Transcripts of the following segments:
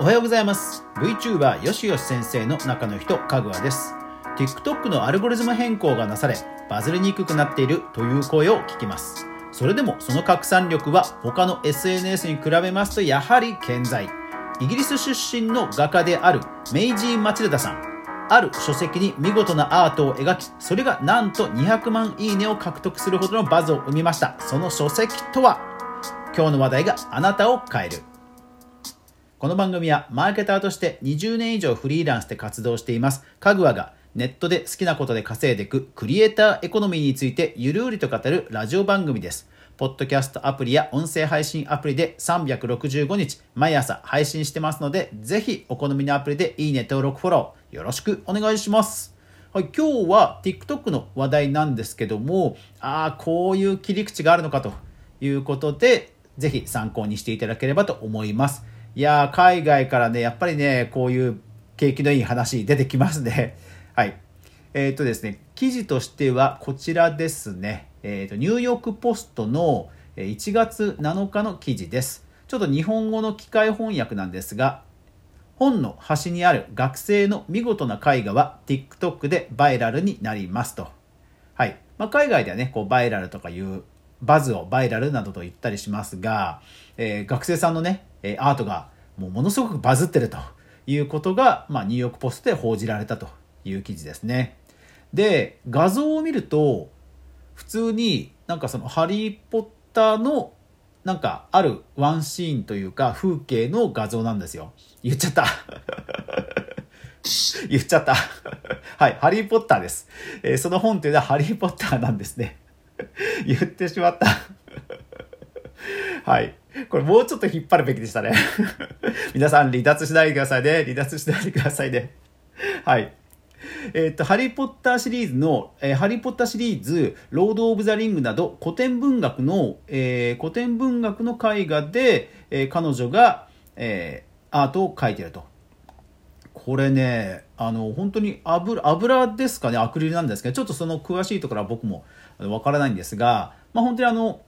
おはようございます。VTuber よしよし先生の中の人かぐわです。TikTok のアルゴリズム変更がなされバズりにくくなっているという声を聞きます。それでもその拡散力は他の SNS に比べますとやはり健在。イギリス出身の画家であるメイジー・マチルダさん。ある書籍に見事なアートを描きそれがなんと200万いいねを獲得するほどのバズを生みました。その書籍とは？今日の話題があなたを変える。この番組はマーケターとして20年以上フリーランスで活動しています、かぐわがネットで好きなことで稼いでいくクリエイターエコノミーについてゆるりと語るラジオ番組です。ポッドキャストアプリや音声配信アプリで365日毎朝配信してますので、ぜひお好みのアプリでいいね登録フォローよろしくお願いします。はい、今日は TikTok の話題なんですけども、ああ、こういう切り口があるのかということで、ぜひ参考にしていただければと思います。いや海外からね、やっぱりね、こういう景気のいい話出てきますね。はい。えっ、ー、とですね、記事としてはこちらですね。えっ、ー、と、ニューヨークポストの1月7日の記事です。ちょっと日本語の機械翻訳なんですが、本の端にある学生の見事な絵画は TikTok でバイラルになりますと。はい。まあ、海外ではね、こうバイラルとかいうバズをバイラルなどと言ったりしますが、えー、学生さんのね、えアートがもうものすごくバズってるということが、まあ、ニューヨークポストで報じられたという記事ですね。で、画像を見ると、普通になんかそのハリー・ポッターのなんかあるワンシーンというか風景の画像なんですよ。言っちゃった。言っちゃった。はい、ハリー・ポッターです。えー、その本というのはハリー・ポッターなんですね。言ってしまった。はい。これもうちょっと引っ張るべきでしたね。皆さん離脱しないでくださいね。離脱しないでくださいね。はい。えっ、と、ハリー・ポッターシリーズの、えー、ハリー・ポッターシリーズ、ロード・オブ・ザ・リングなど、古典文学の、えー、古典文学の絵画で、えー、彼女が、えー、アートを描いてると。これね、あの、本当に油、油ですかね、アクリルなんですけど、ちょっとその詳しいところは僕もわからないんですが、まあ本当にあの、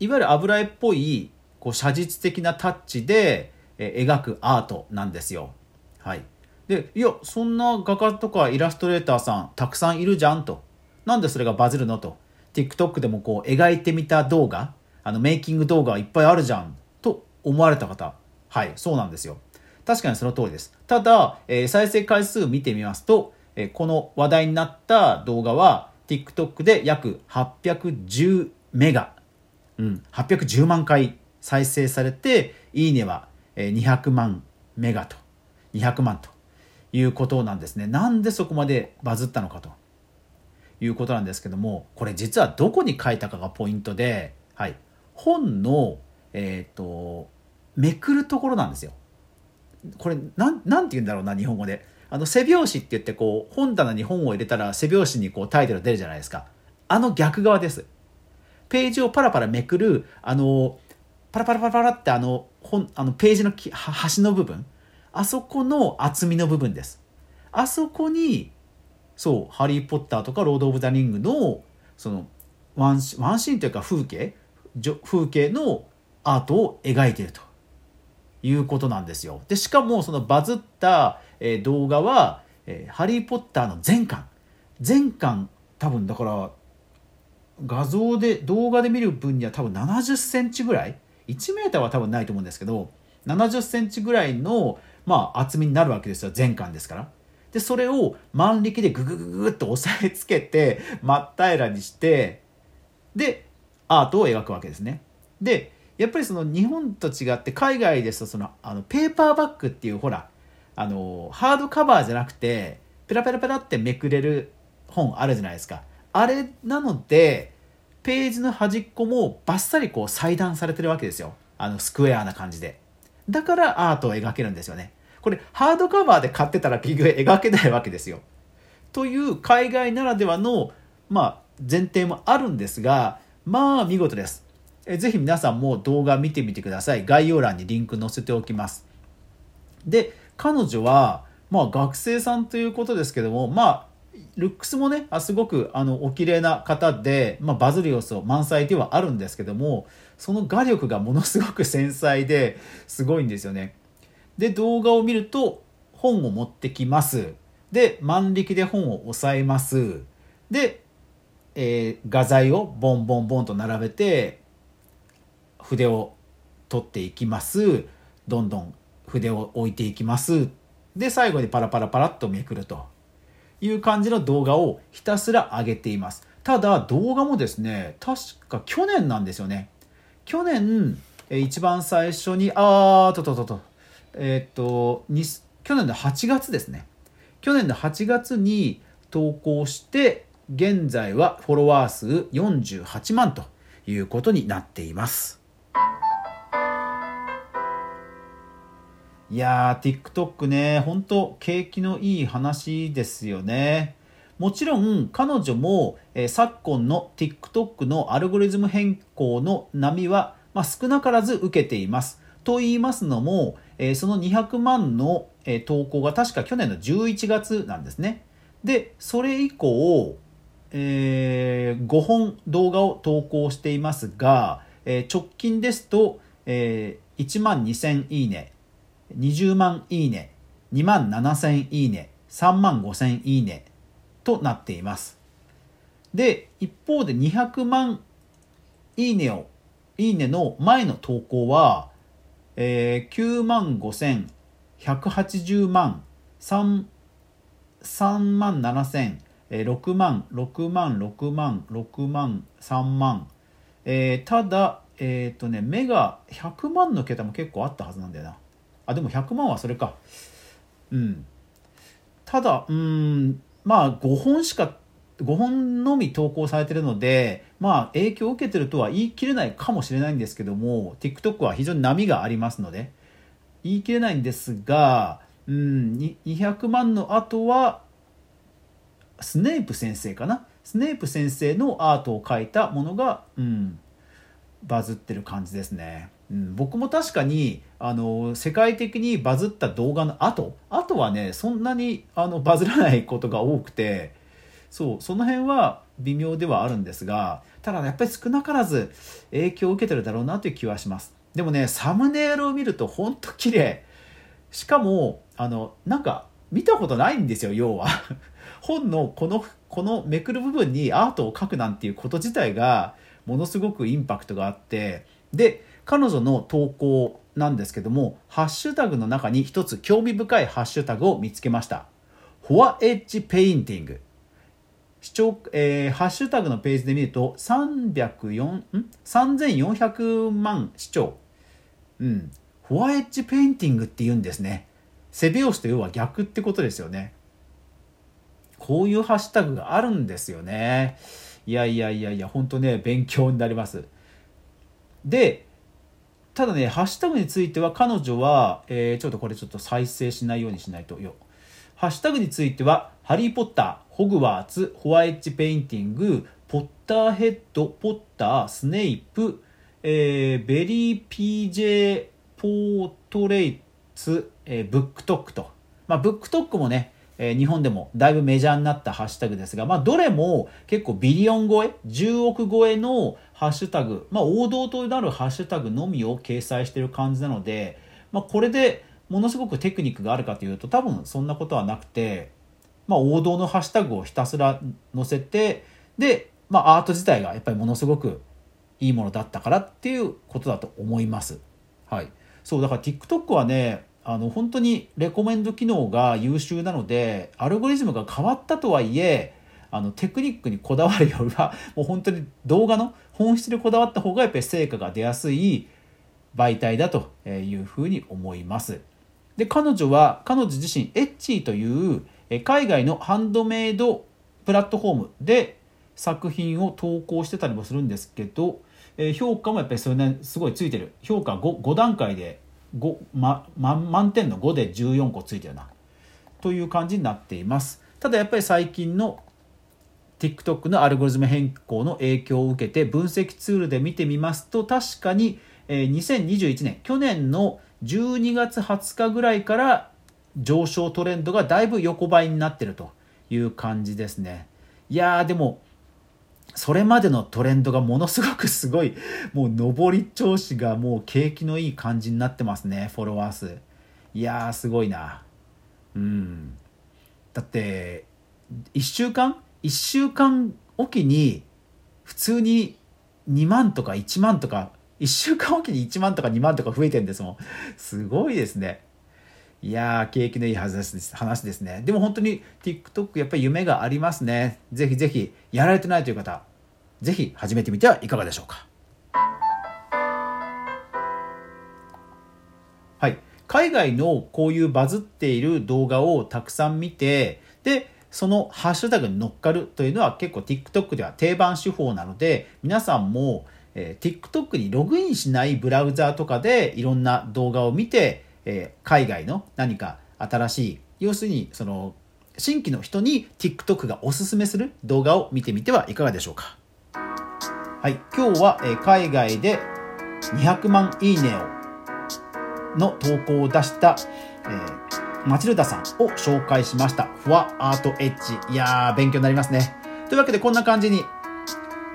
いわゆる油絵っぽいこう写実的なタッチで、え描くアートなんですよ。はい。で、いや、そんな画家とかイラストレーターさんたくさんいるじゃんと。なんでそれがバズるのと。TikTok でもこう描いてみた動画、あのメイキング動画いっぱいあるじゃんと思われた方。はい、そうなんですよ。確かにその通りです。ただ、えー、再生回数見てみますと、えー、この話題になった動画は TikTok で約810メガ、うん、810万回再生されて、いいねは200万メガと、200万ということなんですね。なんでそこまでバズったのかということなんですけども、これ実はどこに書いたかがポイントで、はい、本の、えっ、ー、と、めくるところなんですよ。これ、なん、なんて言うんだろうな、日本語で。あの、背表紙って言って、こう、本棚に本を入れたら背表紙にこうタイトル出るじゃないですか。あの逆側です。ページをパラパラめくる、あの、パラパラパラパラってあの本あのページのき端の部分。あそこの厚みの部分です。あそこにそう「ハリー・ポッター」とか「ロード・オブ・ザ・リングの」そのワンワンシーンというか風景風景のアートを描いていると。いうことなんですよ。でしかもそのバズった、え、動画は、え「ハリー・ポッター」の全巻。全巻多分だから画像で動画で見る分には多分70センチぐらい1メーターは多分ないと思うんですけど、70センチぐらいの、まあ、厚みになるわけですよ。全巻ですから。で、それを万力でググググっと押さえつけて、真っ平らにして、で、アートを描くわけですね。で、やっぱりその日本と違って海外ですとそのあのペーパーバッグっていうほらあのハードカバーじゃなくてペラペラペラってめくれる本あるじゃないですかあれなのでページの端っこもバッサリこう裁断されてるわけですよ。あのスクエアな感じで。だからアートを描けるんですよね。これハードカバーで買ってたら結局描けないわけですよ。という海外ならではの、まあ、前提もあるんですが、まあ見事です。えぜひ皆さんも動画見てみてください。概要欄にリンク載せておきます。で、彼女は、まあ学生さんということですけども、まあルックスもね、あすごくあのお綺麗な方で、まあ、バズる要素満載ではあるんですけども、その画力がものすごく繊細ですごいんですよね。で、動画を見ると本を持ってきます。で、万力で本を押さえます。で、えー画材をボンボンボンと並べて筆を取っていきますどんどん筆を置いていきますで最後にパラパラパラっとめくるという感じの動画をひたすら上げています。ただ動画もですね確か去年なんですよね。去年一番最初にあーととととえーっと去年の8月ですね。去年の8月に投稿して現在はフォロワー数48万ということになっています。いやー TikTok ね本当景気のいい話ですよね。もちろん彼女も、えー昨今の TikTok のアルゴリズム変更の波は、まあ、少なからず受けています。と言いますのも、えーその200万の、えー投稿が確か去年の11月なんですね。でそれ以降、え5本動画を投稿していますが、え直近ですと、え1万2000いいね。20万いいね2万7000いいね3万5000いいねとなっています。で一方で200万いいねをいいねの前の投稿は、えー9万5180万3 3万7000、6万6万6万6万3万、えーただえっ、とね目が100万の桁も結構あったはずなんだよな。あでも100万はそれか。うん。ただうんまあ5本しか5本のみ投稿されてるのでまあ影響を受けてるとは言い切れないかもしれないんですけども TikTok は非常に波がありますので言い切れないんですが、うん、200万の後はスネープ先生かな？スネープ先生のアートを描いたものが、うん、バズってる感じですね、うん、僕も確かにあの世界的にバズった動画の後後はねそんなにあのバズらないことが多くてそうその辺は微妙ではあるんですがただやっぱり少なからず影響を受けてるだろうなという気はします。でもねサムネイルを見るとほんと綺麗。しかもあのなんか見たことないんですよ要は。本のこのこのめくる部分にアートを描くなんていうこと自体がものすごくインパクトがあって。で彼女の投稿なんですけどもハッシュタグの中に一つ興味深いハッシュタグを見つけました。 fore edge painting 視聴、えーハッシュタグのページで見ると304ん？3400万視聴。うん。 fore edge painting って言うんですね。背表紙と要は逆ってことですよね。こういうハッシュタグがあるんですよね。いやいやいやいや本当ね勉強になります。でただねハッシュタグについては彼女は、えーちょっとこれちょっと再生しないようにしないと。よ。ハッシュタグについては「ハリー・ポッター」「ホグワーツ」「ホワイッチ・ペインティング」「ポッターヘッド」「ポッター」「スネイプ」えーベリー・ピージェポートレイツ」えーブックトックと、まあ、ブックトックもね、えー日本でもだいぶメジャーになったハッシュタグですが、まあ、どれも結構ビリオン超え10億超えのハッシュタグ、まあ、王道となるハッシュタグのみを掲載してる感じなので、まあ、これでものすごくテクニックがあるかというと多分そんなことはなくて、まあ、王道のハッシュタグをひたすら載せてで、まあ、アート自体がやっぱりものすごくいいものだったからっていうことだと思います。はい、そうだから TikTok はねあの本当にレコメンド機能が優秀なのでアルゴリズムが変わったとはいえあのテクニックにこだわるよりは もう本当に動画の本質にこだわった方がやっぱり成果が出やすい媒体だというふうに思います。で彼女は彼女自身エッチーという海外のハンドメイドプラットフォームで作品を投稿してたりもするんですけど、評価もやっぱりそれねすごいついてる評価 5, 5段階で5、ま、満点の5で14個ついてるな。という感じになっています。ただやっぱり最近の TikTok のアルゴリズム変更の影響を受けて分析ツールで見てみますと確かに、2021年去年の12月20日ぐらいから上昇トレンドがだいぶ横ばいになってるという感じですね。いやーでもそれまでのトレンドがものすごくすごいもう上り調子がもう景気のいい感じになってますねフォロワー数。いやーすごいな。うん。だって1週間？1週間おきに普通に2万とか1万とか1週間おきに1万とか2万とか増えてんですもん。すごいですね。いや景気のいい話です話ですね。でも本当に TikTok やっぱり夢がありますね。ぜひぜひやられてないという方ぜひ始めてみてはいかがでしょうか。はい。海外のこういうバズっている動画をたくさん見てでそのハッシュタグに乗っかるというのは結構 TikTok では定番手法なので皆さんも、えー、TikTok にログインしないブラウザーとかでいろんな動画を見て、えー、海外の何か新しい要するにその新規の人に TikTok がおすすめする動画を見てみてはいかがでしょうかはい今日は、えー、海外で200万いいねをの投稿を出した、えー、マチルダさんを紹介しました。フォアアートエッジ。いやー、勉強になりますね。というわけでこんな感じに、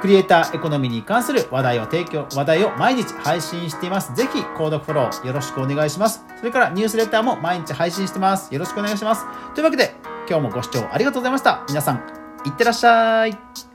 クリエイターエコノミーに関する話題を提供、話題を毎日配信しています。ぜひ、購読フォローよろしくお願いします。それからニュースレターも毎日配信してます。よろしくお願いします。というわけで、今日もご視聴ありがとうございました。皆さん、いってらっしゃい。